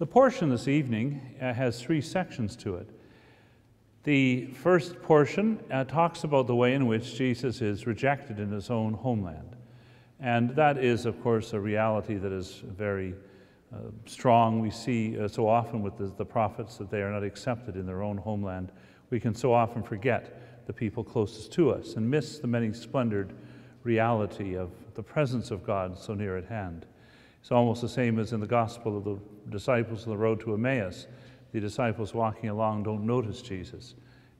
The portion this evening uh, has three sections to it. The first portion uh, talks about the way in which Jesus is rejected in his own homeland. And that is, of course, a reality that is very uh, strong. We see uh, so often with the, the prophets that they are not accepted in their own homeland. We can so often forget the people closest to us and miss the many splendored reality of the presence of God so near at hand. It's almost the same as in the gospel of the disciples on the road to Emmaus. The disciples walking along don't notice Jesus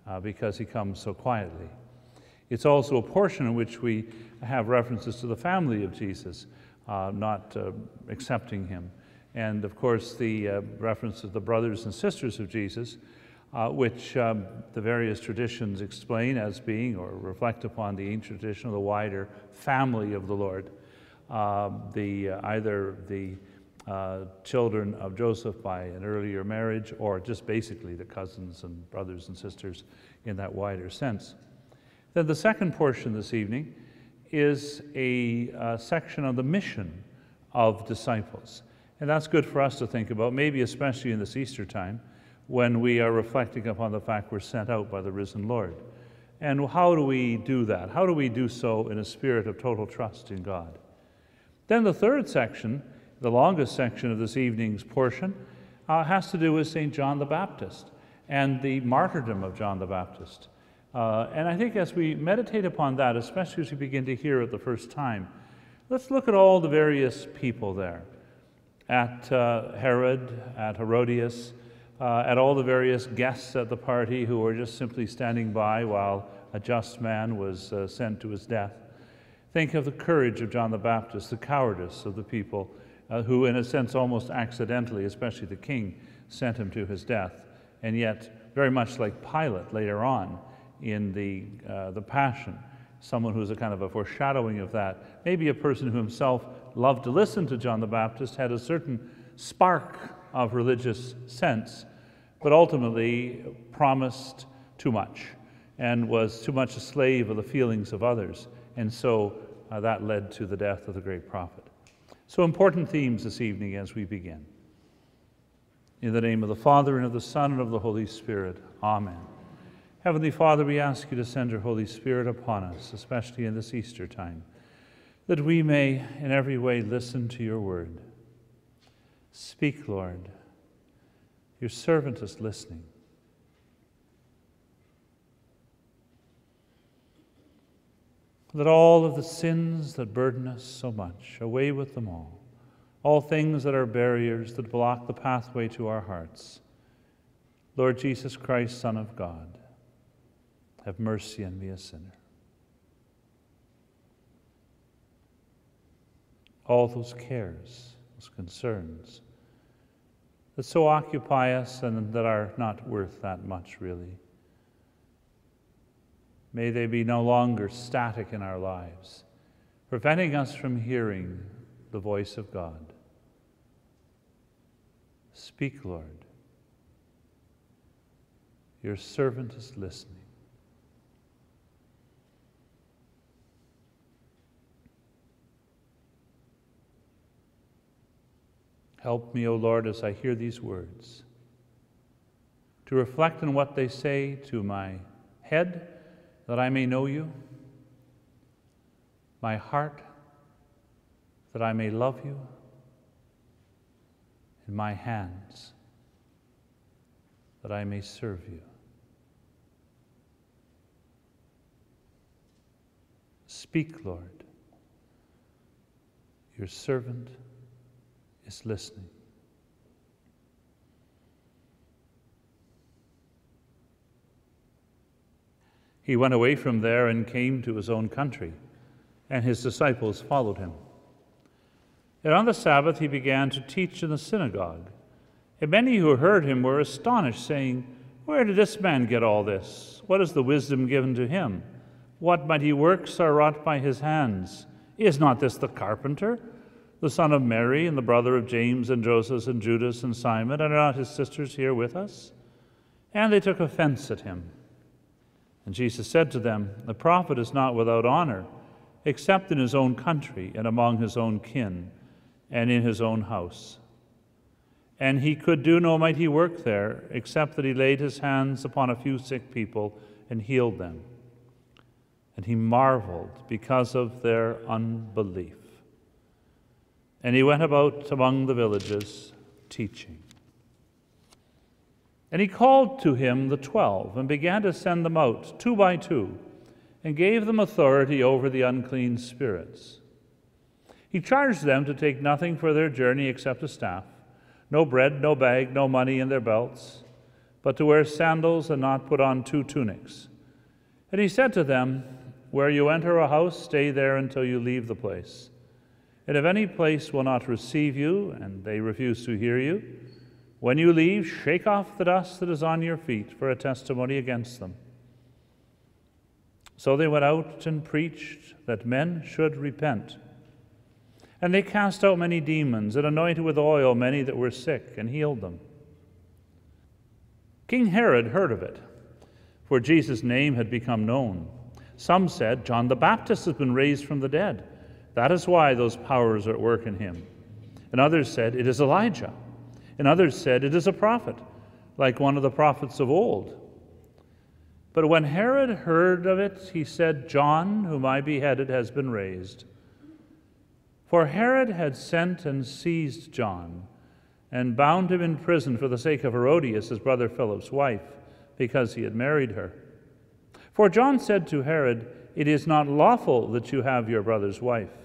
uh, because he comes so quietly. It's also a portion in which we have references to the family of Jesus uh, not uh, accepting him. And of course, the uh, reference to the brothers and sisters of Jesus, uh, which um, the various traditions explain as being or reflect upon the ancient tradition of the wider family of the Lord. Um, the, uh, either the uh, children of Joseph by an earlier marriage or just basically the cousins and brothers and sisters in that wider sense. Then the second portion this evening is a uh, section on the mission of disciples. And that's good for us to think about, maybe especially in this Easter time when we are reflecting upon the fact we're sent out by the risen Lord. And how do we do that? How do we do so in a spirit of total trust in God? Then the third section, the longest section of this evening's portion, uh, has to do with St. John the Baptist and the martyrdom of John the Baptist. Uh, and I think as we meditate upon that, especially as we begin to hear it the first time, let's look at all the various people there at uh, Herod, at Herodias, uh, at all the various guests at the party who were just simply standing by while a just man was uh, sent to his death. Think of the courage of John the Baptist, the cowardice of the people uh, who, in a sense, almost accidentally, especially the king, sent him to his death. And yet, very much like Pilate later on in the, uh, the Passion, someone who's a kind of a foreshadowing of that. Maybe a person who himself loved to listen to John the Baptist, had a certain spark of religious sense, but ultimately promised too much and was too much a slave of the feelings of others. And so uh, that led to the death of the great prophet. So, important themes this evening as we begin. In the name of the Father, and of the Son, and of the Holy Spirit. Amen. Heavenly Father, we ask you to send your Holy Spirit upon us, especially in this Easter time that we may in every way listen to your word. Speak, Lord. Your servant is listening. Let all of the sins that burden us so much, away with them all. All things that are barriers that block the pathway to our hearts. Lord Jesus Christ, Son of God, have mercy on me, a sinner. all those cares, those concerns that so occupy us and that are not worth that much, really. May they be no longer static in our lives, preventing us from hearing the voice of God. Speak, Lord. Your servant is listening. Help me, O Lord, as I hear these words, to reflect on what they say to my head, that I may know you, my heart, that I may love you, and my hands, that I may serve you. Speak, Lord. Your servant is listening. He went away from there and came to his own country, and his disciples followed him. And on the Sabbath he began to teach in the synagogue. And many who heard him were astonished, saying, Where did this man get all this? What is the wisdom given to him? What mighty works are wrought by his hands? Is not this the carpenter? the son of Mary and the brother of James and Joseph and Judas and Simon, and are not his sisters here with us? And they took offense at him. And Jesus said to them, The prophet is not without honor, except in his own country and among his own kin and in his own house. and he could do no mighty work there, except that he laid his hands upon a few sick people and healed them. And he marveled because of their unbelief. And he went about among the villages teaching. And he called to him the twelve and began to send them out two by two and gave them authority over the unclean spirits. He charged them to take nothing for their journey except a staff no bread, no bag, no money in their belts, but to wear sandals and not put on two tunics. And he said to them, Where you enter a house, stay there until you leave the place. And if any place will not receive you, and they refuse to hear you, when you leave, shake off the dust that is on your feet for a testimony against them. So they went out and preached that men should repent. And they cast out many demons and anointed with oil many that were sick and healed them. King Herod heard of it, for Jesus' name had become known. Some said, John the Baptist has been raised from the dead. That is why those powers are at work in him. And others said, It is Elijah. And others said, It is a prophet, like one of the prophets of old. But when Herod heard of it, he said, John, whom I beheaded, has been raised. For Herod had sent and seized John and bound him in prison for the sake of Herodias, his brother Philip's wife, because he had married her. For John said to Herod, It is not lawful that you have your brother's wife.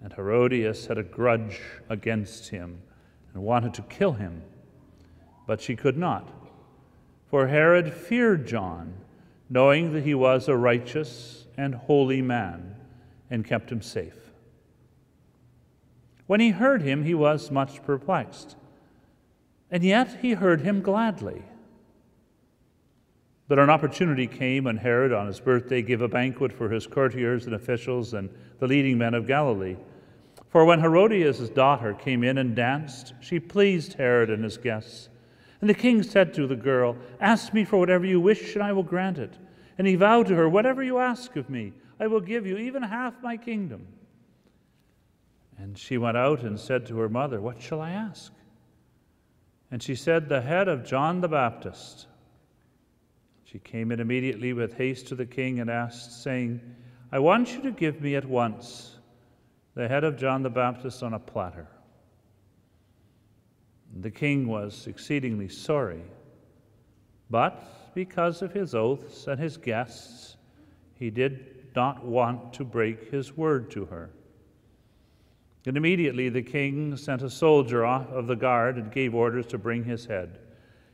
And Herodias had a grudge against him and wanted to kill him, but she could not. For Herod feared John, knowing that he was a righteous and holy man, and kept him safe. When he heard him, he was much perplexed. And yet he heard him gladly. But an opportunity came when Herod, on his birthday, gave a banquet for his courtiers and officials and the leading men of Galilee. For when Herodias' daughter came in and danced, she pleased Herod and his guests. And the king said to the girl, Ask me for whatever you wish, and I will grant it. And he vowed to her, Whatever you ask of me, I will give you, even half my kingdom. And she went out and said to her mother, What shall I ask? And she said, The head of John the Baptist. She came in immediately with haste to the king and asked, saying, I want you to give me at once the head of John the Baptist on a platter. The king was exceedingly sorry, but because of his oaths and his guests, he did not want to break his word to her. And immediately the king sent a soldier off of the guard and gave orders to bring his head.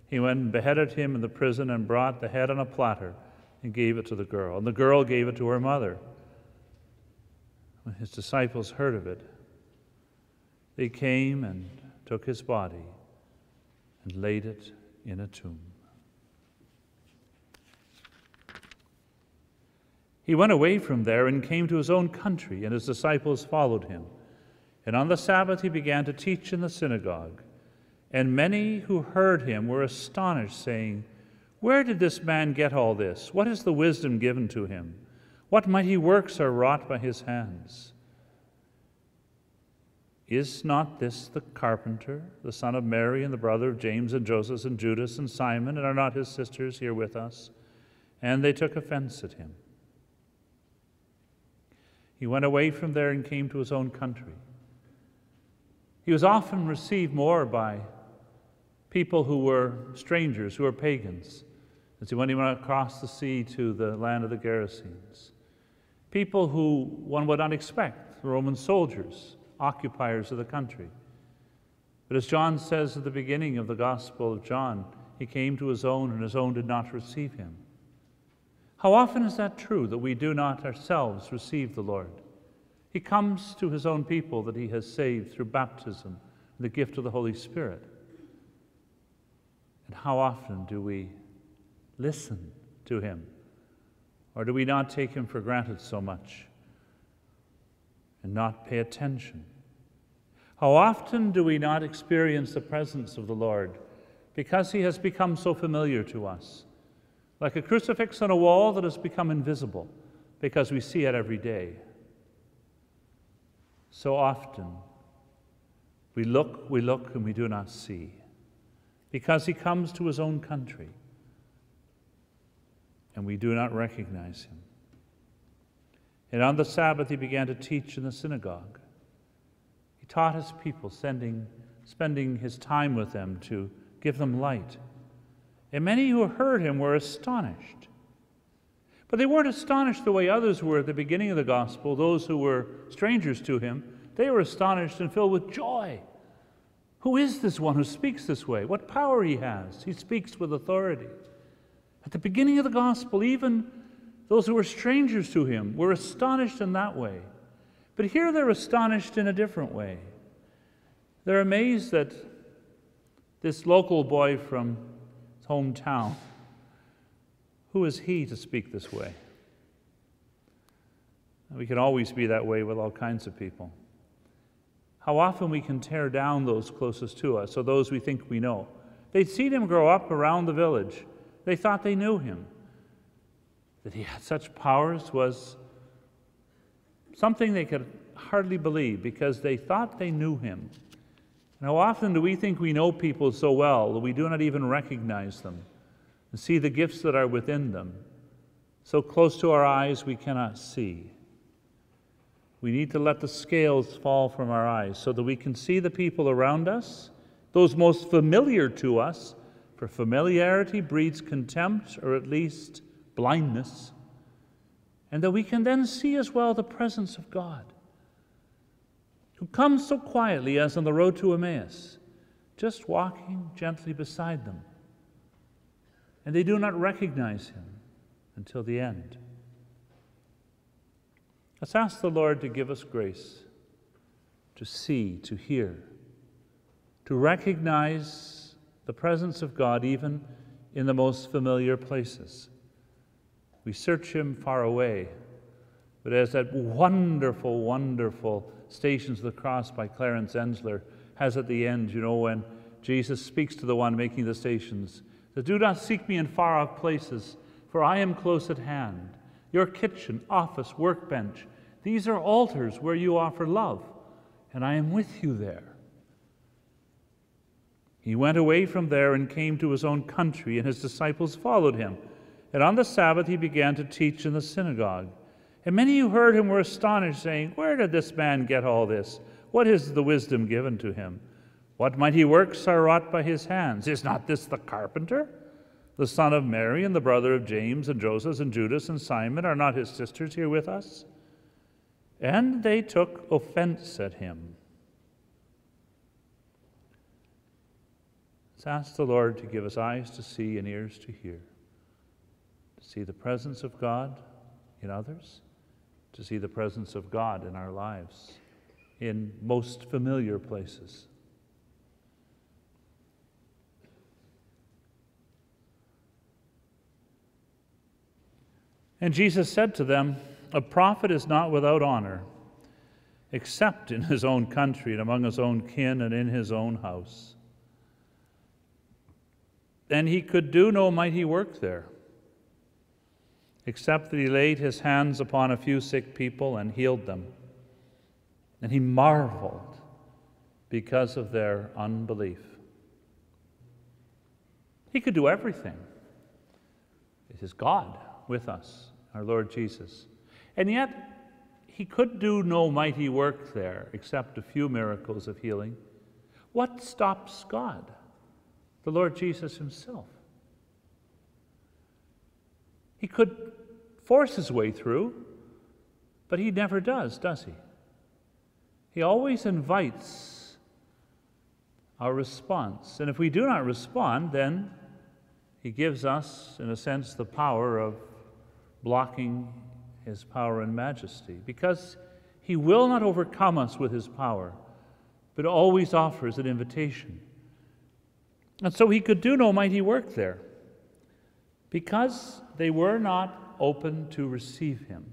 He went and beheaded him in the prison and brought the head on a platter and gave it to the girl. And the girl gave it to her mother. When his disciples heard of it, they came and took his body and laid it in a tomb. He went away from there and came to his own country, and his disciples followed him. And on the Sabbath he began to teach in the synagogue. And many who heard him were astonished, saying, Where did this man get all this? What is the wisdom given to him? What mighty works are wrought by his hands? Is not this the carpenter, the son of Mary, and the brother of James and Joseph and Judas and Simon, and are not his sisters here with us? And they took offense at him. He went away from there and came to his own country. He was often received more by people who were strangers, who were pagans, as he went across the sea to the land of the Gerasenes. People who one would not expect, the Roman soldiers, occupiers of the country. But as John says at the beginning of the Gospel of John, he came to his own, and his own did not receive him. How often is that true that we do not ourselves receive the Lord? He comes to his own people that he has saved through baptism, and the gift of the Holy Spirit. And how often do we listen to him? Or do we not take him for granted so much and not pay attention? How often do we not experience the presence of the Lord because he has become so familiar to us? Like a crucifix on a wall that has become invisible because we see it every day. So often, We look, we look, and we do not see, because he comes to his own country, and we do not recognize him. And on the Sabbath, he began to teach in the synagogue. He taught his people, sending, spending his time with them to give them light. And many who heard him were astonished. But they weren't astonished the way others were at the beginning of the gospel, those who were strangers to him. They were astonished and filled with joy. Who is this one who speaks this way? What power he has! He speaks with authority. At the beginning of the gospel, even those who were strangers to him were astonished in that way. But here they're astonished in a different way. They're amazed that this local boy from his hometown, who is he to speak this way? We can always be that way with all kinds of people. How often we can tear down those closest to us, or those we think we know. They'd seen him grow up around the village. They thought they knew him. That he had such powers was something they could hardly believe because they thought they knew him. And how often do we think we know people so well that we do not even recognize them and see the gifts that are within them? So close to our eyes we cannot see. We need to let the scales fall from our eyes so that we can see the people around us, those most familiar to us, for familiarity breeds contempt or at least blindness, and that we can then see as well the presence of God, who comes so quietly as on the road to Emmaus, just walking gently beside them. And they do not recognize him until the end. Let's ask the Lord to give us grace to see, to hear, to recognize the presence of God even in the most familiar places. We search Him far away, but as that wonderful, wonderful Stations of the Cross by Clarence Enzler has at the end, you know, when Jesus speaks to the one making the stations, that do not seek me in far off places, for I am close at hand your kitchen, office, workbench. These are altars where you offer love, and I am with you there. He went away from there and came to his own country, and his disciples followed him. And on the Sabbath he began to teach in the synagogue. And many who heard him were astonished, saying, Where did this man get all this? What is the wisdom given to him? What mighty works are wrought by his hands? Is not this the carpenter? the son of Mary, and the brother of James, and Joseph, and Judas, and Simon, are not his sisters here with us? And they took offense at him. Let's ask the Lord to give us eyes to see and ears to hear, to see the presence of God in others, to see the presence of God in our lives, in most familiar places. And Jesus said to them, A prophet is not without honor, except in his own country and among his own kin and in his own house. And he could do no mighty work there, except that he laid his hands upon a few sick people and healed them. And he marveled because of their unbelief. He could do everything. It is God with us our Lord Jesus. And yet, he could do no mighty work there except a few miracles of healing. What stops God? The Lord Jesus himself. He could force his way through, but he never does, does he? He always invites our response. And if we do not respond, then he gives us, in a sense, the power of blocking his power and majesty, because he will not overcome us with his power, but always offers an invitation. And so he could do no mighty work there, because they were not open to receive him.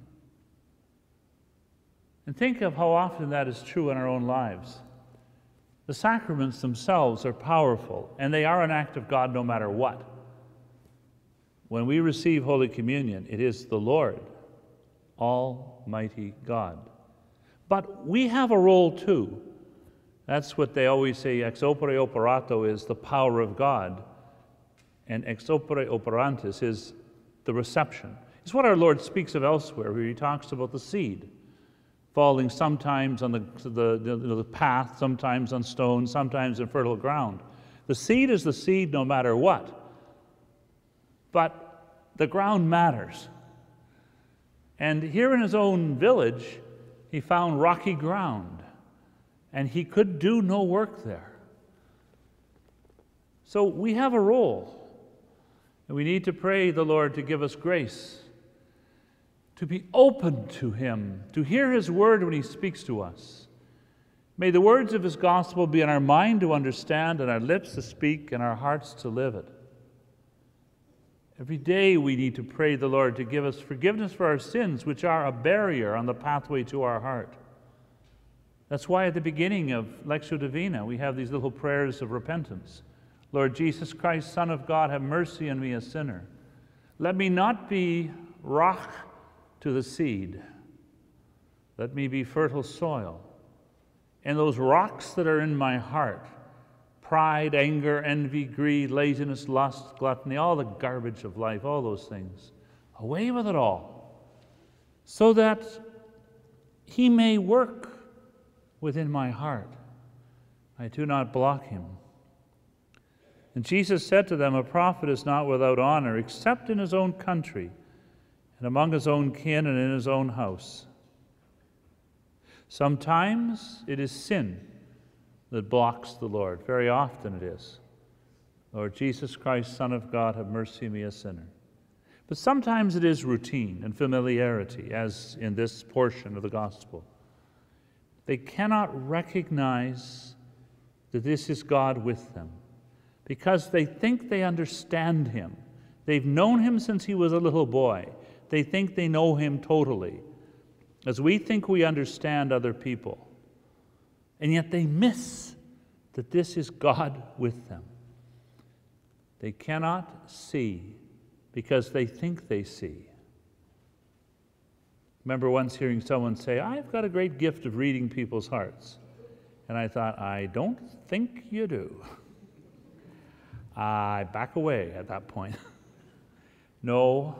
And think of how often that is true in our own lives. The sacraments themselves are powerful, and they are an act of God no matter what. When we receive Holy Communion, it is the Lord, Almighty God. But we have a role too. That's what they always say ex opere operato is the power of God, and ex opere operantis is the reception. It's what our Lord speaks of elsewhere, where he talks about the seed falling sometimes on the, the, the, the path, sometimes on stones, sometimes in fertile ground. The seed is the seed no matter what. But the ground matters. And here in his own village, he found rocky ground, and he could do no work there. So we have a role, and we need to pray the Lord to give us grace to be open to him, to hear his word when he speaks to us. May the words of his gospel be in our mind to understand, and our lips to speak, and our hearts to live it. Every day we need to pray the Lord to give us forgiveness for our sins, which are a barrier on the pathway to our heart. That's why at the beginning of Lectio Divina we have these little prayers of repentance. Lord Jesus Christ, Son of God, have mercy on me, a sinner. Let me not be rock to the seed. Let me be fertile soil. And those rocks that are in my heart pride, anger, envy, greed, laziness, lust, gluttony, all the garbage of life, all those things away with it all, so that He may work within my heart. I do not block Him. And Jesus said to them, A prophet is not without honor except in his own country and among his own kin and in his own house. Sometimes it is sin that blocks the Lord. Very often it is. Lord Jesus Christ, Son of God, have mercy on me, a sinner. But sometimes it is routine and familiarity, as in this portion of the gospel. They cannot recognize that this is God with them because they think they understand Him. They've known Him since He was a little boy. They think they know Him totally, as we think we understand other people. And yet they miss that this is God with them. They cannot see because they think they see. Remember once hearing someone say, I've got a great gift of reading people's hearts. And I thought, I don't think you do. I back away at that point. no,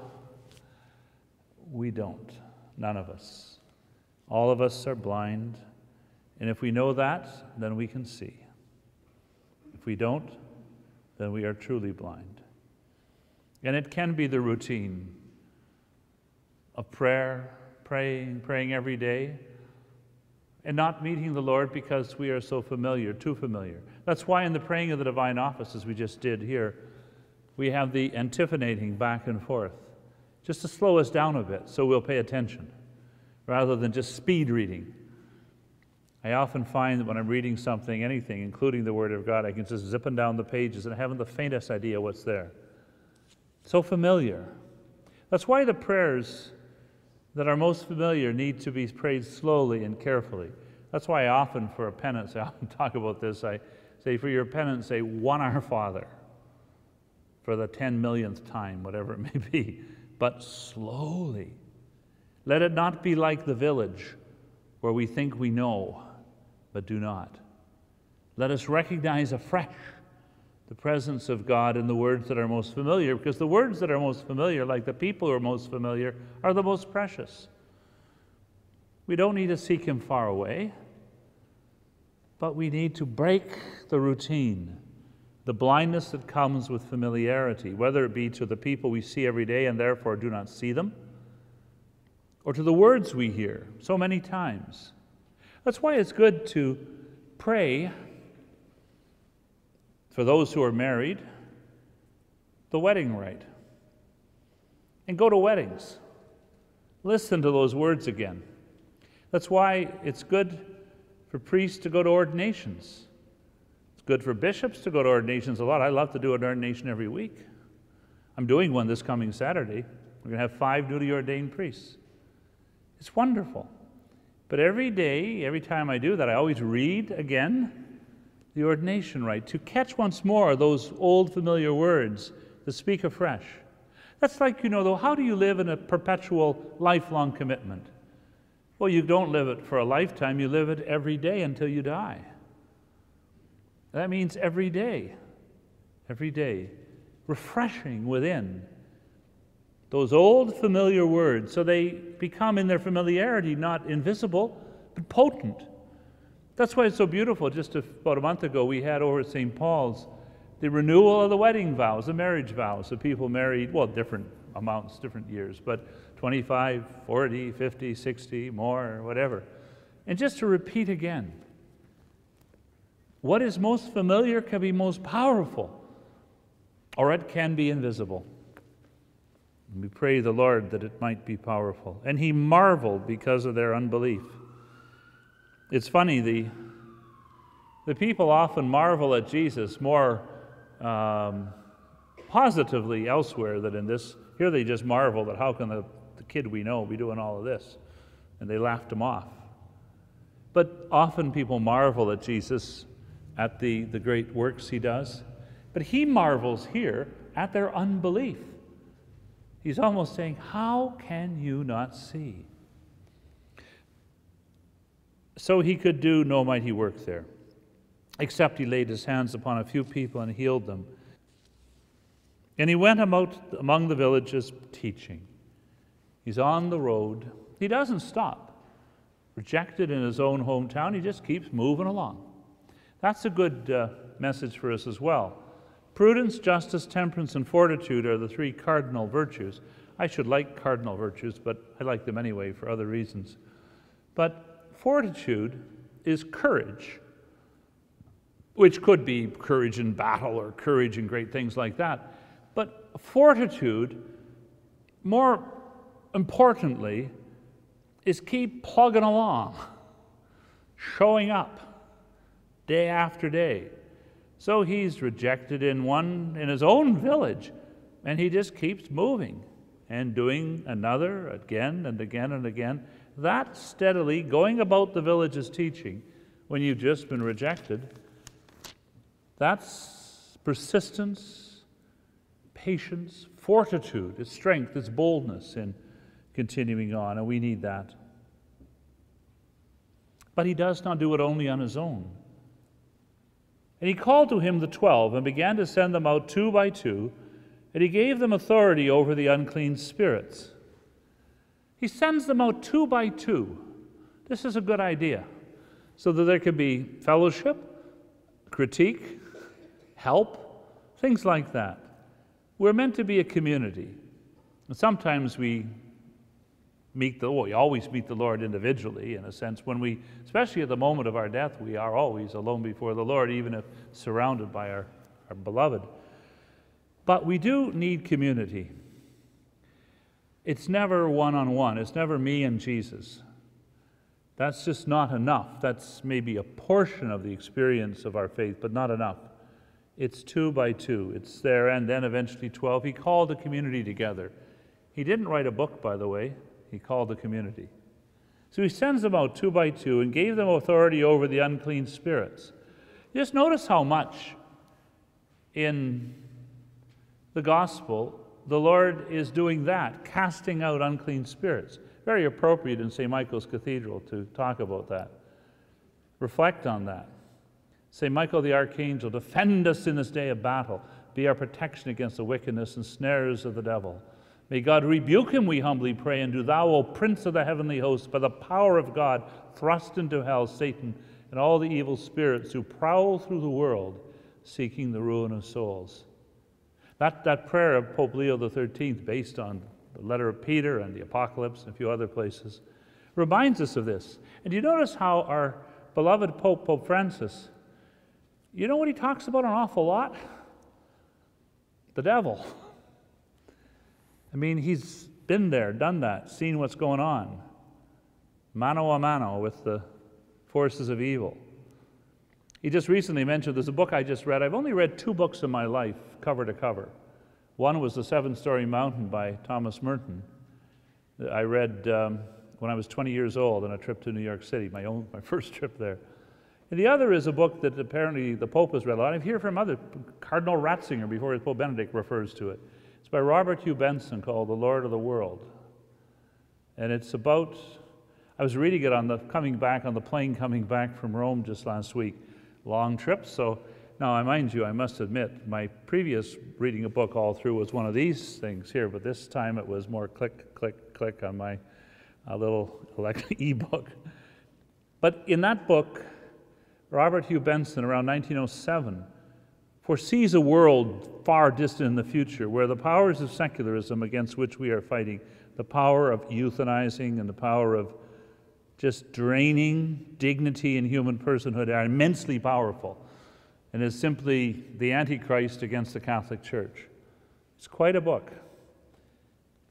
we don't. None of us. All of us are blind. And if we know that, then we can see. If we don't, then we are truly blind. And it can be the routine of prayer, praying, praying every day, and not meeting the Lord because we are so familiar, too familiar. That's why in the praying of the divine office, as we just did here, we have the antiphonating back and forth just to slow us down a bit so we'll pay attention rather than just speed reading. I often find that when I'm reading something, anything, including the Word of God, I can just zipping down the pages and I haven't the faintest idea what's there. So familiar. That's why the prayers that are most familiar need to be prayed slowly and carefully. That's why I often, for a penance, I often talk about this. I say, for your penance, say, one Our Father for the 10 millionth time, whatever it may be but slowly. Let it not be like the village where we think we know, but do not. Let us recognize afresh the presence of God in the words that are most familiar, because the words that are most familiar, like the people who are most familiar, are the most precious. We don't need to seek Him far away, but we need to break the routine the blindness that comes with familiarity, whether it be to the people we see every day and therefore do not see them, or to the words we hear so many times. That's why it's good to pray for those who are married the wedding rite and go to weddings. Listen to those words again. That's why it's good for priests to go to ordinations It's good for bishops to go to ordinations a lot. I love to do an ordination every week. I'm doing one this coming Saturday. We're going to have five newly ordained priests. It's wonderful. But every day, every time I do that, I always read again the ordination rite to catch once more those old familiar words to speak afresh. That's like, you know, though, how do you live in a perpetual, lifelong commitment? Well, you don't live it for a lifetime, you live it every day until you die. That means every day, every day, refreshing within those old familiar words so they become in their familiarity not invisible but potent. That's why it's so beautiful. Just about a month ago, we had over at St. Paul's the renewal of the wedding vows, the marriage vows. So people married, well, different amounts, different years, but 25, 40, 50, 60, more, whatever. And just to repeat again what is most familiar can be most powerful, or it can be invisible. And we pray the Lord that it might be powerful. And he marveled because of their unbelief. It's funny, the, the people often marvel at Jesus more um, positively elsewhere than in this. Here they just marvel that how can the, the kid we know be doing all of this? And they laughed him off. But often people marvel at Jesus at the, the great works he does. But he marvels here at their unbelief. He's almost saying, How can you not see? So he could do no mighty work there, except he laid his hands upon a few people and healed them. And he went about among the villages teaching. He's on the road. He doesn't stop. Rejected in his own hometown, he just keeps moving along. That's a good uh, message for us as well. Prudence, justice, temperance, and fortitude are the three cardinal virtues. I should like cardinal virtues, but I like them anyway for other reasons. But Fortitude is courage, which could be courage in battle or courage in great things like that. But fortitude, more importantly, is keep plugging along, showing up day after day. So he's rejected in one in his own village, and he just keeps moving and doing another again and again and again that steadily going about the village's teaching when you've just been rejected, that's persistence, patience, fortitude, it's strength, it's boldness in continuing on, and we need that. But he does not do it only on his own. And he called to him the twelve and began to send them out two by two, and he gave them authority over the unclean spirits. He sends them out two by two. This is a good idea. So that there can be fellowship, critique, help, things like that. We're meant to be a community. And sometimes we meet the well, we always meet the Lord individually in a sense. When we, especially at the moment of our death, we are always alone before the Lord, even if surrounded by our, our beloved. But we do need community. It's never one on one, it's never me and Jesus. That's just not enough. That's maybe a portion of the experience of our faith, but not enough. It's two by two. It's there and then eventually 12. He called the community together. He didn't write a book, by the way, he called the community. So he sends them out two by two and gave them authority over the unclean spirits. Just notice how much in the gospel the Lord is doing that, casting out unclean spirits. Very appropriate in St. Michael's Cathedral to talk about that. Reflect on that. St. Michael the Archangel, defend us in this day of battle. Be our protection against the wickedness and snares of the devil. May God rebuke him, we humbly pray, and do thou, O Prince of the heavenly host, by the power of God, thrust into hell Satan and all the evil spirits who prowl through the world, seeking the ruin of souls. That, that prayer of Pope Leo XIII, based on the letter of Peter and the Apocalypse and a few other places, reminds us of this. And you notice how our beloved Pope, Pope Francis, you know what he talks about an awful lot? The devil. I mean, he's been there, done that, seen what's going on, mano a mano with the forces of evil. He just recently mentioned there's a book I just read. I've only read two books in my life, cover to cover. One was The Seven Storey Mountain by Thomas Merton. I read um, when I was 20 years old on a trip to New York City, my, own, my first trip there. And the other is a book that apparently the Pope has read a lot. I've heard from other, Cardinal Ratzinger, before Pope Benedict refers to it. It's by Robert Hugh Benson called The Lord of the World. And it's about, I was reading it on the coming back, on the plane coming back from Rome just last week long trip. So Now, I mind you, I must admit, my previous reading a book all through was one of these things here, but this time it was more click, click, click on my uh, little e-book. But in that book, Robert Hugh Benson, around 1907, foresees a world far distant in the future where the powers of secularism against which we are fighting, the power of euthanizing and the power of just draining dignity and human personhood, are immensely powerful and is simply the Antichrist against the Catholic Church. It's quite a book.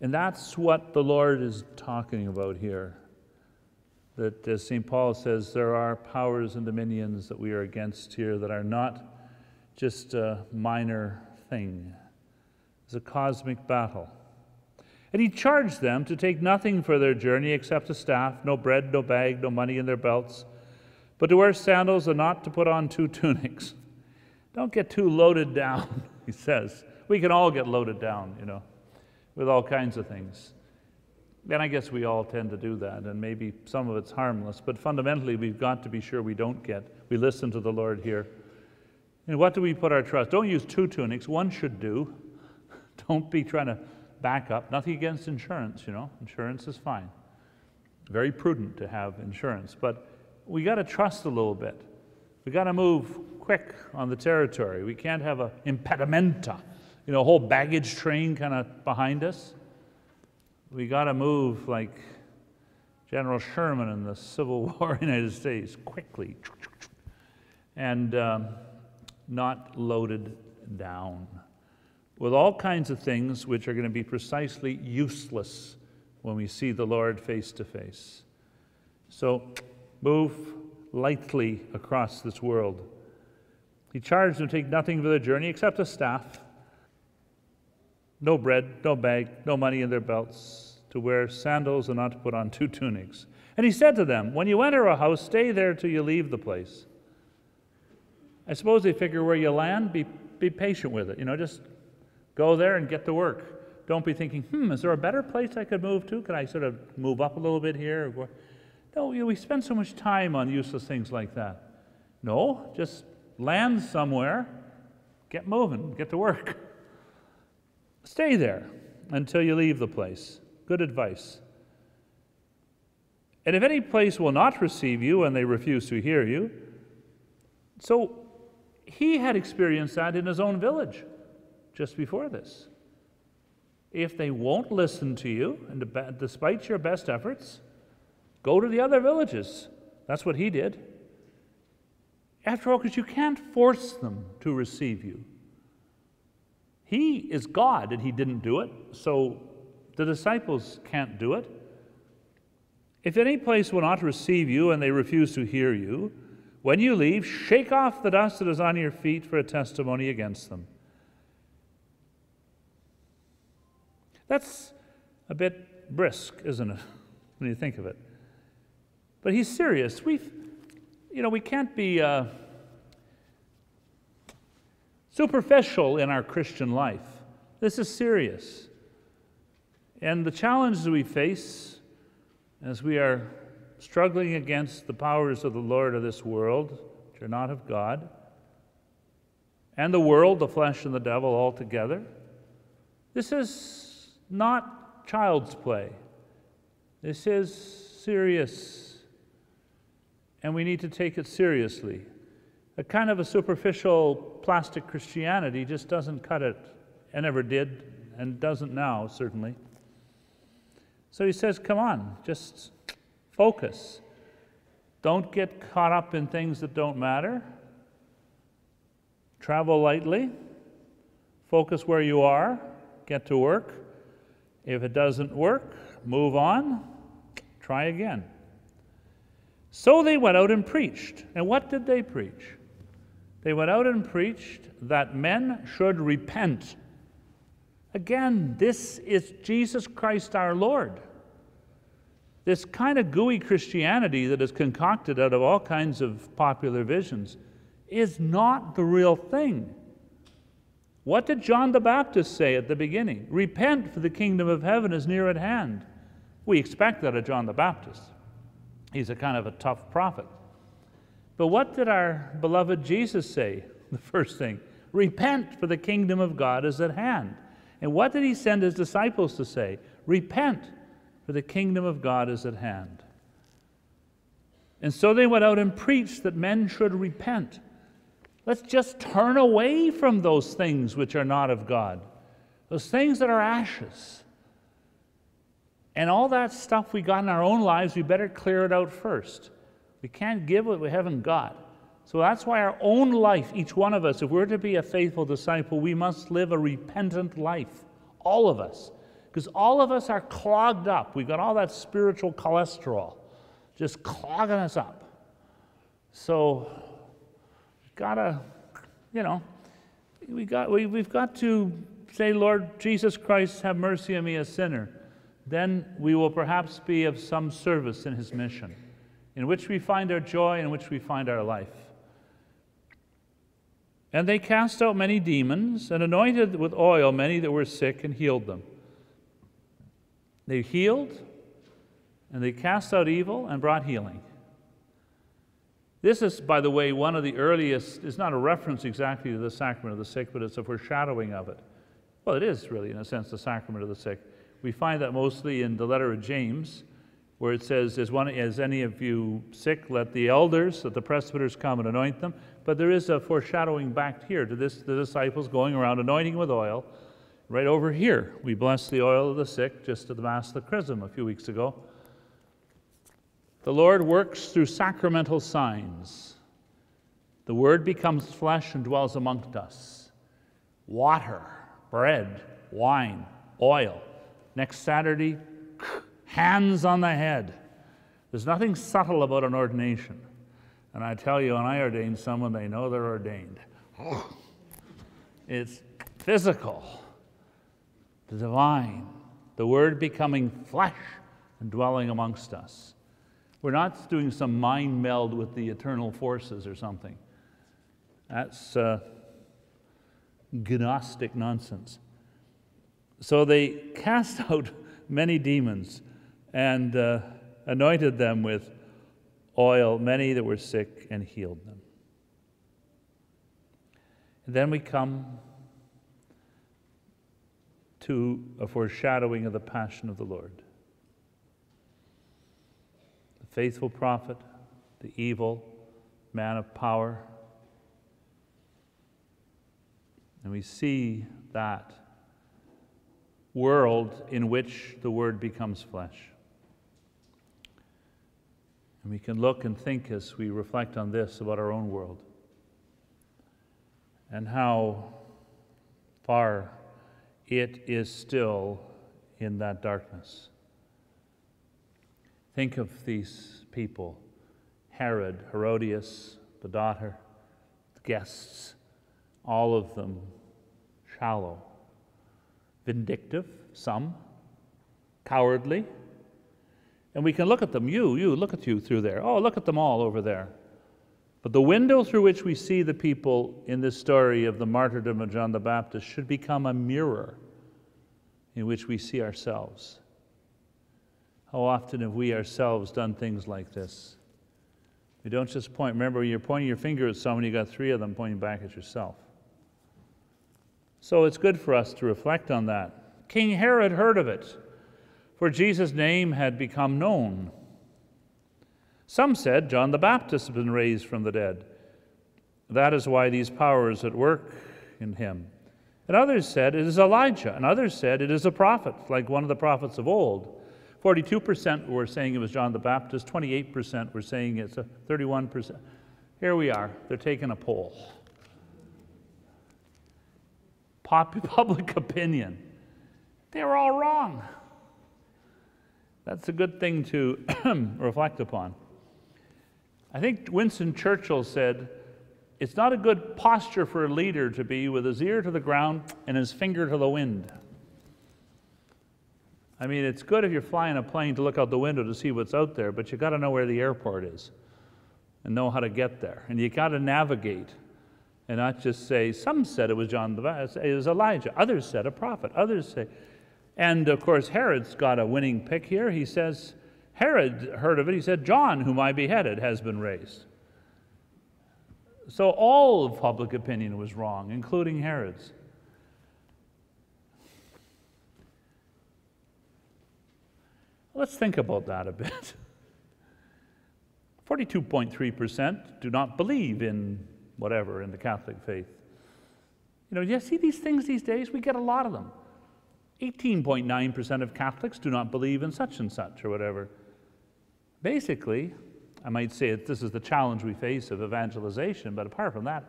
And that's what the Lord is talking about here. That, as St. Paul says, there are powers and dominions that we are against here that are not just a minor thing. It's a cosmic battle. And he charged them to take nothing for their journey except a staff, no bread, no bag, no money in their belts, but to wear sandals and not to put on two tunics. Don't get too loaded down, he says. We can all get loaded down, you know, with all kinds of things. And I guess we all tend to do that, and maybe some of it's harmless, but fundamentally, we've got to be sure we don't get. We listen to the Lord here. And what do we put our trust? Don't use two tunics, one should do. Don't be trying to back up. Nothing against insurance, you know, insurance is fine. Very prudent to have insurance, but we got to trust a little bit. We got to move quick on the territory. We can't have a impedimenta, you know, a whole baggage train kind of behind us. We got to move like General Sherman in the Civil War in the United States, quickly, and um, not loaded down with all kinds of things which are going to be precisely useless when we see the Lord face to face. So move lightly across this world. He charged them to take nothing for their journey except a staff, no bread, no bag, no money in their belts, to wear sandals and not to put on two tunics. And he said to them, When you enter a house, stay there till you leave the place. I suppose they figure where you land, be, be patient with it. You know, just go there and get to work. Don't be thinking, hmm, is there a better place I could move to? Could I sort of move up a little bit here? No, you know, we spend so much time on useless things like that. No, just land somewhere, get moving, get to work. Stay there until you leave the place. Good advice. And if any place will not receive you and they refuse to hear you, so he had experienced that in his own village just before this. If they won't listen to you, and despite your best efforts, go to the other villages. That's what he did. After all, because you can't force them to receive you. He is God and he didn't do it, so the disciples can't do it. If any place will not receive you and they refuse to hear you, when you leave, shake off the dust that is on your feet for a testimony against them. That's a bit brisk, isn't it, when you think of it? But he's serious. We've you know, we can't be uh, superficial in our Christian life. This is serious. And the challenges we face as we are struggling against the powers of the Lord of this world, which are not of God, and the world, the flesh, and the devil all together, this is not child's play. This is serious and we need to take it seriously. A kind of a superficial plastic Christianity just doesn't cut it, and never did, and doesn't now, certainly. So he says, Come on, just focus. Don't get caught up in things that don't matter. Travel lightly. Focus where you are. Get to work. If it doesn't work, move on. Try again. So they went out and preached. And what did they preach? They went out and preached that men should repent. Again, this is Jesus Christ our Lord. This kind of gooey Christianity that is concocted out of all kinds of popular visions is not the real thing. What did John the Baptist say at the beginning? Repent, for the kingdom of heaven is near at hand. We expect that of John the Baptist. He's a kind of a tough prophet. But what did our beloved Jesus say? The first thing. Repent, for the kingdom of God is at hand. And what did he send his disciples to say? Repent, for the kingdom of God is at hand. And so they went out and preached that men should repent. Let's just turn away from those things which are not of God, those things that are ashes. And all that stuff we got in our own lives, we better clear it out first. We can't give what we haven't got. So that's why our own life, each one of us, if we're to be a faithful disciple, we must live a repentant life. All of us. Because all of us are clogged up. We've got all that spiritual cholesterol just clogging us up. So, gotta, you know, we got, we, we've got to say, Lord Jesus Christ, have mercy on me, a sinner. Then we will perhaps be of some service in his mission, in which we find our joy, in which we find our life. And they cast out many demons and anointed with oil many that were sick and healed them. They healed and they cast out evil and brought healing. This is, by the way, one of the earliest, it's not a reference exactly to the sacrament of the sick, but it's a foreshadowing of it. Well, it is really, in a sense, the sacrament of the sick. We find that mostly in the letter of James, where it says, Is, one, is any of you sick? Let the elders, let the presbyters come and anoint them. But there is a foreshadowing back here to this, the disciples going around anointing with oil. Right over here, we bless the oil of the sick just at the Mass of the Chrism a few weeks ago. The Lord works through sacramental signs. The Word becomes flesh and dwells amongst us. Water, bread, wine, oil. Next Saturday, hands on the head. There's nothing subtle about an ordination. And I tell you, when I ordain someone, they know they're ordained. It's physical, the divine, the Word becoming flesh and dwelling amongst us. We're not doing some mind meld with the eternal forces or something. That's uh, Gnostic nonsense. So they cast out many demons and uh, anointed them with oil, many that were sick, and healed them. And then we come to a foreshadowing of the passion of the Lord. Faithful prophet, the evil man of power. And we see that world in which the Word becomes flesh. And we can look and think as we reflect on this about our own world and how far it is still in that darkness. Think of these people Herod, Herodias, the daughter, the guests, all of them shallow vindictive, some, cowardly. And we can look at them. You, you, look at you through there. Oh, look at them all over there. But the window through which we see the people in this story of the martyrdom of John the Baptist should become a mirror in which we see ourselves. How often have we ourselves done things like this? We don't just point, remember, you're pointing your finger at someone, you got three of them pointing back at yourself. So it's good for us to reflect on that. King Herod heard of it, for Jesus' name had become known. Some said John the Baptist had been raised from the dead. That is why these powers at work in him. And others said it is Elijah, and others said it is a prophet, like one of the prophets of old. 42% were saying it was John the Baptist, 28% were saying it's a 31%. Here we are, they're taking a poll public opinion. They were all wrong. That's a good thing to reflect upon. I think Winston Churchill said, It's not a good posture for a leader to be with his ear to the ground and his finger to the wind. I mean, it's good if you're flying a plane to look out the window to see what's out there, but you got to know where the airport is and know how to get there. And you got to navigate and not just say, some said it was John the Baptist, it was Elijah. Others said a prophet. Others say, and of course, Herod's got a winning pick here. He says, Herod heard of it. He said, John, whom I beheaded, has been raised. So all of public opinion was wrong, including Herod's. Let's think about that a bit. 42.3% do not believe in whatever, in the Catholic faith. You know, you see these things these days? We get a lot of them. 18.9% of Catholics do not believe in such and such or whatever. Basically, I might say that this is the challenge we face of evangelization, but apart from that,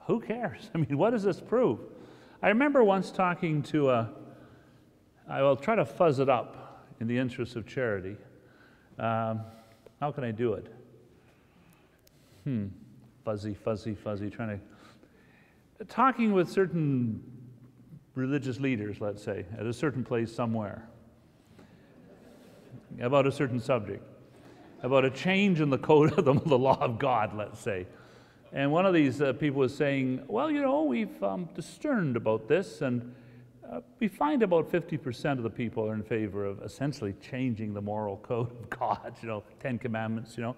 who cares? I mean, what does this prove? I remember once talking to a, I will try to fuzz it up in the interest of charity. Um, how can I do it? Hmm, fuzzy, fuzzy, fuzzy, trying to. Talking with certain religious leaders, let's say, at a certain place somewhere, about a certain subject, about a change in the code of the, the law of God, let's say. And one of these uh, people was saying, Well, you know, we've um, discerned about this, and we find about 50% of the people are in favor of essentially changing the moral code of God, you know, Ten Commandments, you know.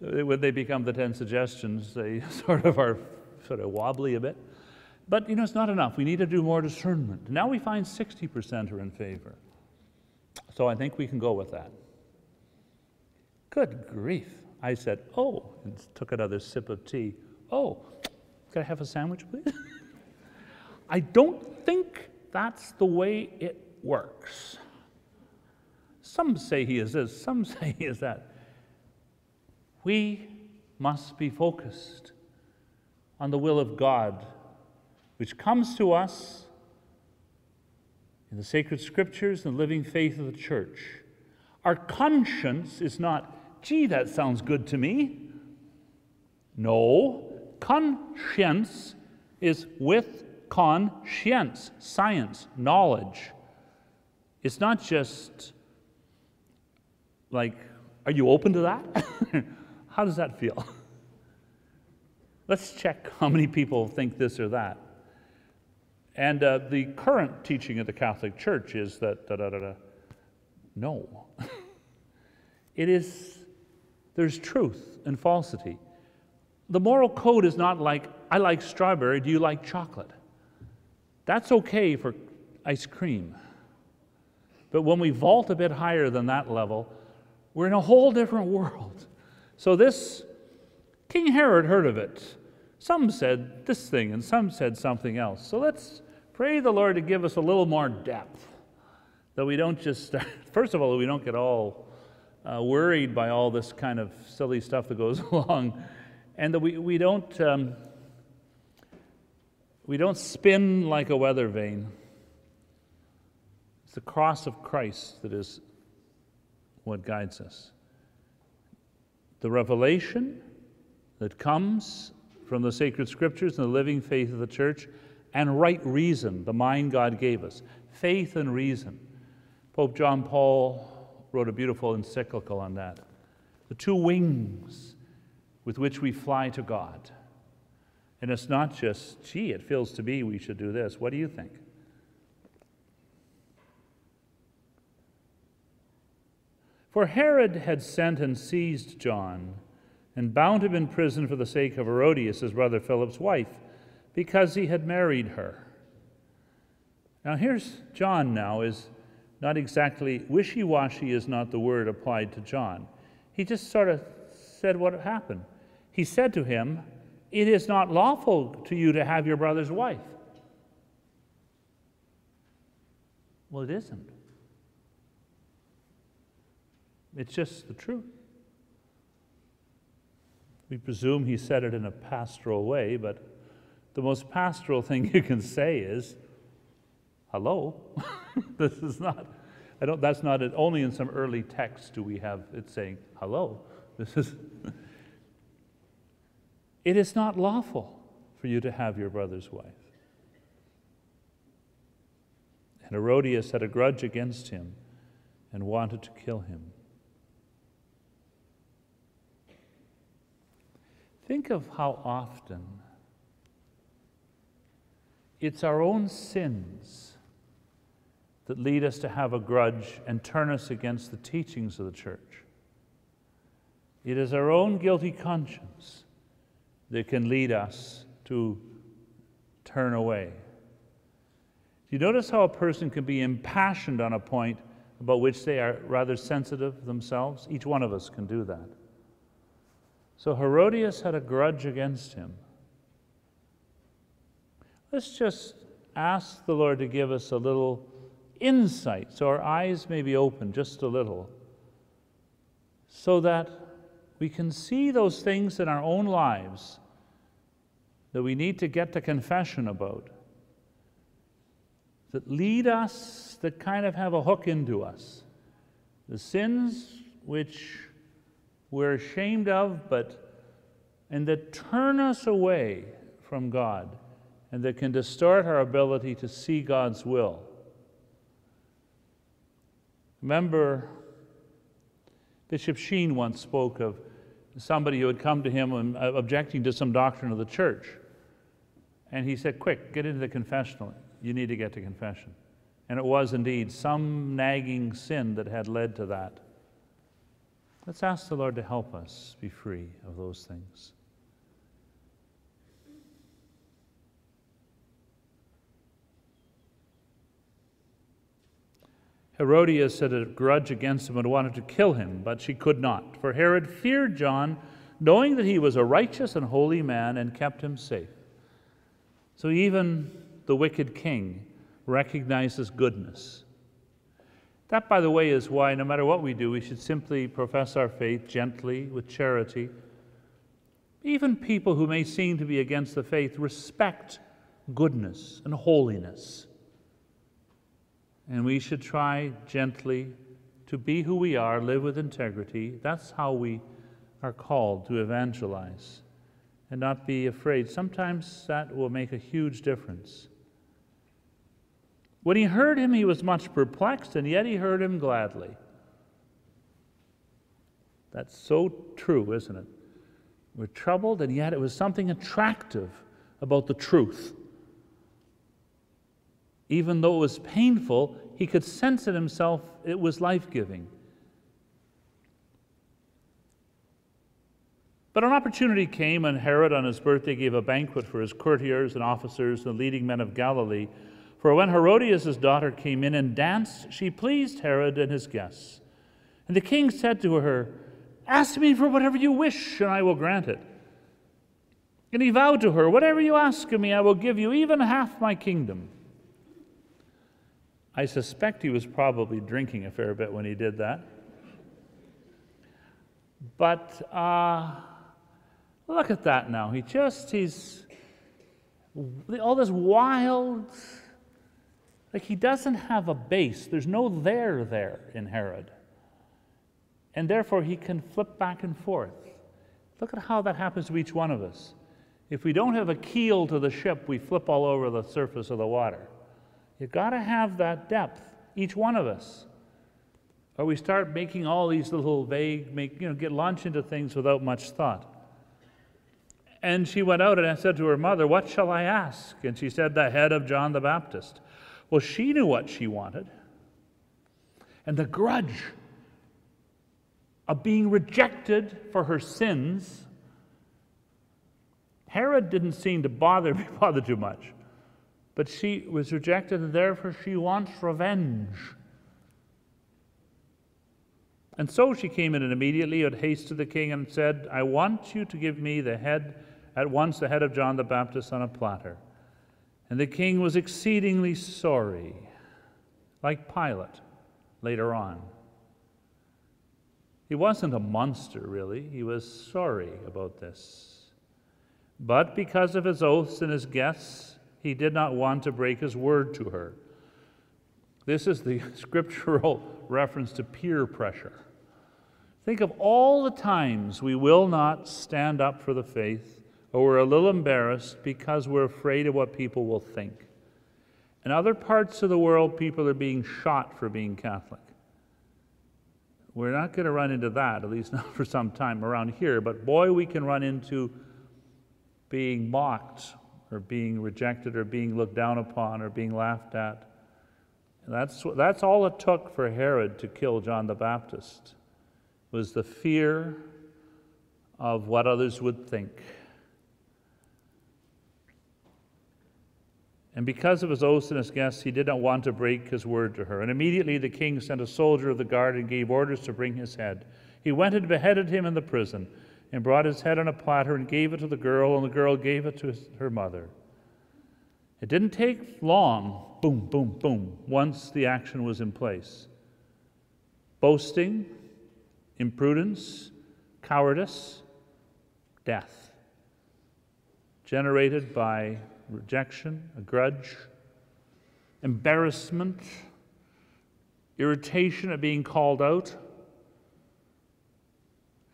When they become the Ten Suggestions, they sort of are sort of wobbly a bit. But, you know, it's not enough. We need to do more discernment. Now we find 60% are in favor. So I think we can go with that. Good grief. I said, oh, and took another sip of tea. Oh, can I have a sandwich, please? I don't think that's the way it works. Some say he is this, some say he is that. We must be focused on the will of God, which comes to us in the sacred scriptures and living faith of the church. Our conscience is not, gee, that sounds good to me. No, conscience is with conscience, science, knowledge. It's not just like, are you open to that? How does that feel? Let's check how many people think this or that. And uh, the current teaching of the Catholic Church is that da, da, da, no. it is, there's truth and falsity. The moral code is not like, I like strawberry, do you like chocolate? That's okay for ice cream. But when we vault a bit higher than that level, we're in a whole different world. So this King Herod heard of it. Some said this thing and some said something else. So let's pray the Lord to give us a little more depth. That we don't just start, first of all, we don't get all uh, worried by all this kind of silly stuff that goes along, and that we, we don't. Um, we don't spin like a weather vane. It's the cross of Christ that is what guides us the revelation that comes from the sacred scriptures and the living faith of the church, and right reason, the mind God gave us. Faith and reason. Pope John Paul wrote a beautiful encyclical on that. The two wings with which we fly to God. And it's not just, gee, it feels to me we should do this. What do you think? For Herod had sent and seized John and bound him in prison for the sake of Herodias, his brother Philip's wife, because he had married her. Now, here's John now, is not exactly wishy washy, is not the word applied to John. He just sort of said what happened. He said to him, It is not lawful to you to have your brother's wife. Well, it isn't. It's just the truth. We presume he said it in a pastoral way, but the most pastoral thing you can say is, hello. this is not, I don't, that's not it. Only in some early texts do we have it saying, hello. This is, it is not lawful for you to have your brother's wife. And Herodias had a grudge against him and wanted to kill him. Think of how often it's our own sins that lead us to have a grudge and turn us against the teachings of the church. It is our own guilty conscience that can lead us to turn away. Do you notice how a person can be impassioned on a point about which they are rather sensitive themselves? Each one of us can do that. So Herodias had a grudge against him. Let's just ask the Lord to give us a little insight so our eyes may be open just a little, so that we can see those things in our own lives that we need to get to confession about, that lead us, that kind of have a hook into us. The sins which we're ashamed of, but and that turn us away from God and that can distort our ability to see God's will. Remember, Bishop Sheen once spoke of somebody who had come to him uh, objecting to some doctrine of the church. And he said, Quick, get into the confessional. You need to get to confession. And it was indeed some nagging sin that had led to that. Let's ask the Lord to help us be free of those things. Herodias had a grudge against him and wanted to kill him, but she could not, for Herod feared John, knowing that he was a righteous and holy man, and kept him safe. So even the wicked king recognizes goodness. That, by the way, is why no matter what we do, we should simply profess our faith gently, with charity. Even people who may seem to be against the faith respect goodness and holiness. And we should try gently to be who we are, live with integrity. That's how we are called to evangelize and not be afraid. Sometimes that will make a huge difference. When he heard him, he was much perplexed, and yet he heard him gladly. That's so true, isn't it? We're troubled, and yet it was something attractive about the truth. Even though it was painful, he could sense in himself it was life giving. But an opportunity came, and Herod on his birthday gave a banquet for his courtiers and officers and leading men of Galilee. For when Herodias' daughter came in and danced, she pleased Herod and his guests. And the king said to her, Ask me for whatever you wish, and I will grant it. And he vowed to her, Whatever you ask of me, I will give you, even half my kingdom. I suspect he was probably drinking a fair bit when he did that. But uh, look at that now. He just, he's all this wild, like he doesn't have a base. There's no there there in Herod. And therefore he can flip back and forth. Look at how that happens to each one of us. If we don't have a keel to the ship, we flip all over the surface of the water. You've got to have that depth, each one of us. Or we start making all these little vague, make, you know, get launched into things without much thought. And she went out and I said to her mother, What shall I ask? And she said, The head of John the Baptist. Well, she knew what she wanted. And the grudge of being rejected for her sins, Herod didn't seem to bother, bother too much. But she was rejected, and therefore she wants revenge. And so she came in and immediately had haste to the king and said, I want you to give me the head, at once the head of John the Baptist on a platter. And the king was exceedingly sorry, like Pilate later on. He wasn't a monster, really. He was sorry about this. But because of his oaths and his guests, he did not want to break his word to her. This is the scriptural reference to peer pressure. Think of all the times we will not stand up for the faith, or we're a little embarrassed because we're afraid of what people will think. In other parts of the world, people are being shot for being Catholic. We're not going to run into that, at least not for some time around here, but boy, we can run into being mocked or being rejected or being looked down upon or being laughed at. And that's, that's all it took for Herod to kill John the Baptist was the fear of what others would think. And because of his oaths and his guests, he did not want to break his word to her. And immediately the king sent a soldier of the guard and gave orders to bring his head. He went and beheaded him in the prison and brought his head on a platter and gave it to the girl, and the girl gave it to his, her mother. It didn't take long, boom, boom, boom, once the action was in place. Boasting, imprudence, cowardice, death, generated by rejection, a grudge, embarrassment, irritation at being called out.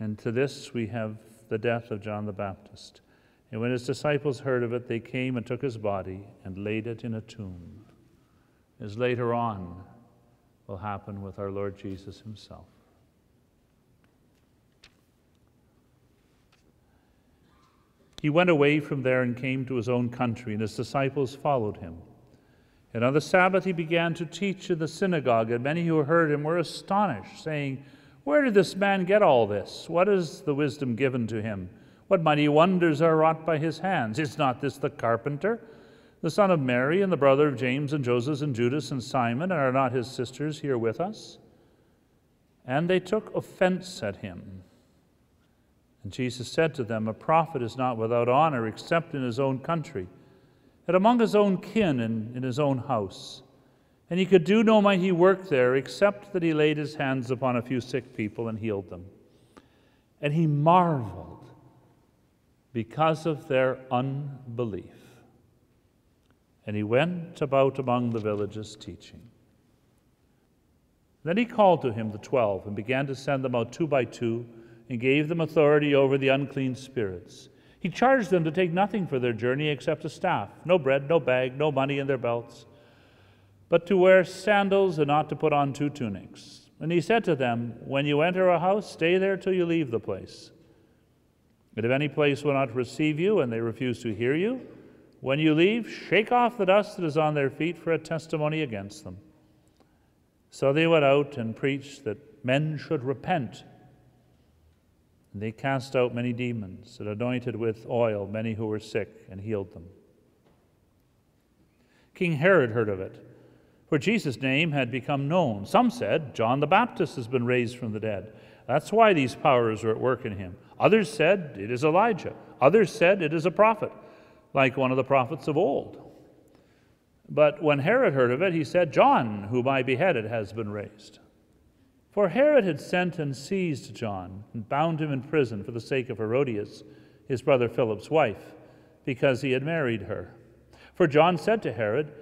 And to this we have the death of John the Baptist. And when his disciples heard of it, they came and took his body and laid it in a tomb, as later on will happen with our Lord Jesus himself. He went away from there and came to his own country, and his disciples followed him. And on the Sabbath he began to teach in the synagogue, and many who heard him were astonished, saying, Where did this man get all this? What is the wisdom given to him? What mighty wonders are wrought by his hands? Is not this the carpenter, the son of Mary, and the brother of James and Joseph and Judas and Simon? And are not his sisters here with us? And they took offense at him. And Jesus said to them, A prophet is not without honor except in his own country, and among his own kin and in his own house. And he could do no mighty work there except that he laid his hands upon a few sick people and healed them. And he marveled because of their unbelief. And he went about among the villages teaching. Then he called to him the twelve and began to send them out two by two and gave them authority over the unclean spirits. He charged them to take nothing for their journey except a staff no bread, no bag, no money in their belts, but to wear sandals and not to put on two tunics. And he said to them, When you enter a house, stay there till you leave the place. And if any place will not receive you and they refuse to hear you, when you leave, shake off the dust that is on their feet for a testimony against them. So they went out and preached that men should repent and they cast out many demons and anointed with oil many who were sick and healed them. King Herod heard of it, for Jesus' name had become known. Some said, John the Baptist has been raised from the dead. That's why these powers are at work in him. Others said, It is Elijah. Others said, It is a prophet, like one of the prophets of old. But when Herod heard of it, he said, John, whom I beheaded, has been raised. For Herod had sent and seized John and bound him in prison for the sake of Herodias, his brother Philip's wife, because he had married her. For John said to Herod,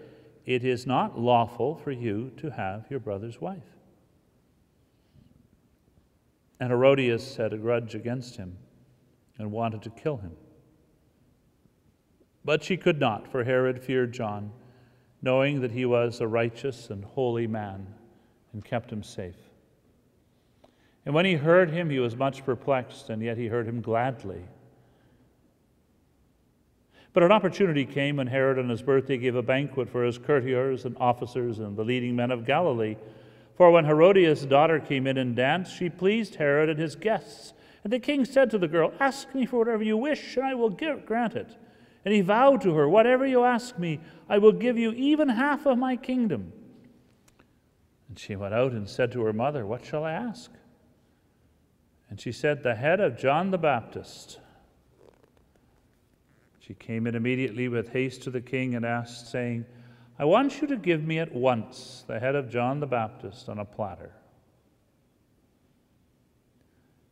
It is not lawful for you to have your brother's wife. And Herodias had a grudge against him and wanted to kill him. But she could not, for Herod feared John, knowing that he was a righteous and holy man, and kept him safe. And when he heard him, he was much perplexed, and yet he heard him gladly. But an opportunity came when Herod on his birthday gave a banquet for his courtiers and officers and the leading men of Galilee. For when Herodias' daughter came in and danced, she pleased Herod and his guests. And the king said to the girl, Ask me for whatever you wish, and I will give, grant it. And he vowed to her, Whatever you ask me, I will give you even half of my kingdom. And she went out and said to her mother, What shall I ask? And she said, The head of John the Baptist. She came in immediately with haste to the king and asked, saying, I want you to give me at once the head of John the Baptist on a platter.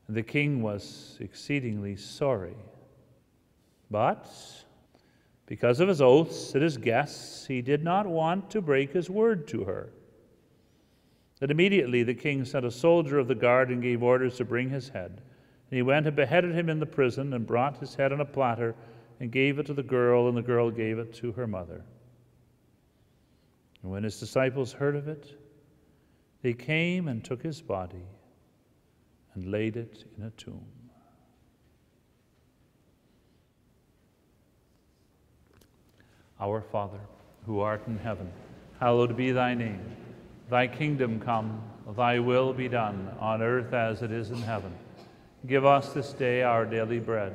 And the king was exceedingly sorry. But because of his oaths and his guests, he did not want to break his word to her. And immediately the king sent a soldier of the guard and gave orders to bring his head. And he went and beheaded him in the prison and brought his head on a platter and gave it to the girl, and the girl gave it to her mother. And when his disciples heard of it, they came and took his body and laid it in a tomb. Our Father, who art in heaven, hallowed be thy name. Thy kingdom come, thy will be done, on earth as it is in heaven. Give us this day our daily bread,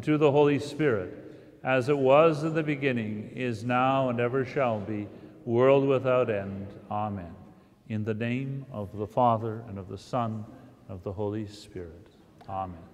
and to the Holy Spirit as it was in the beginning, is now, and ever shall be, world without end. Amen. In the name of the Father, and of the Son, and of the Holy Spirit. Amen.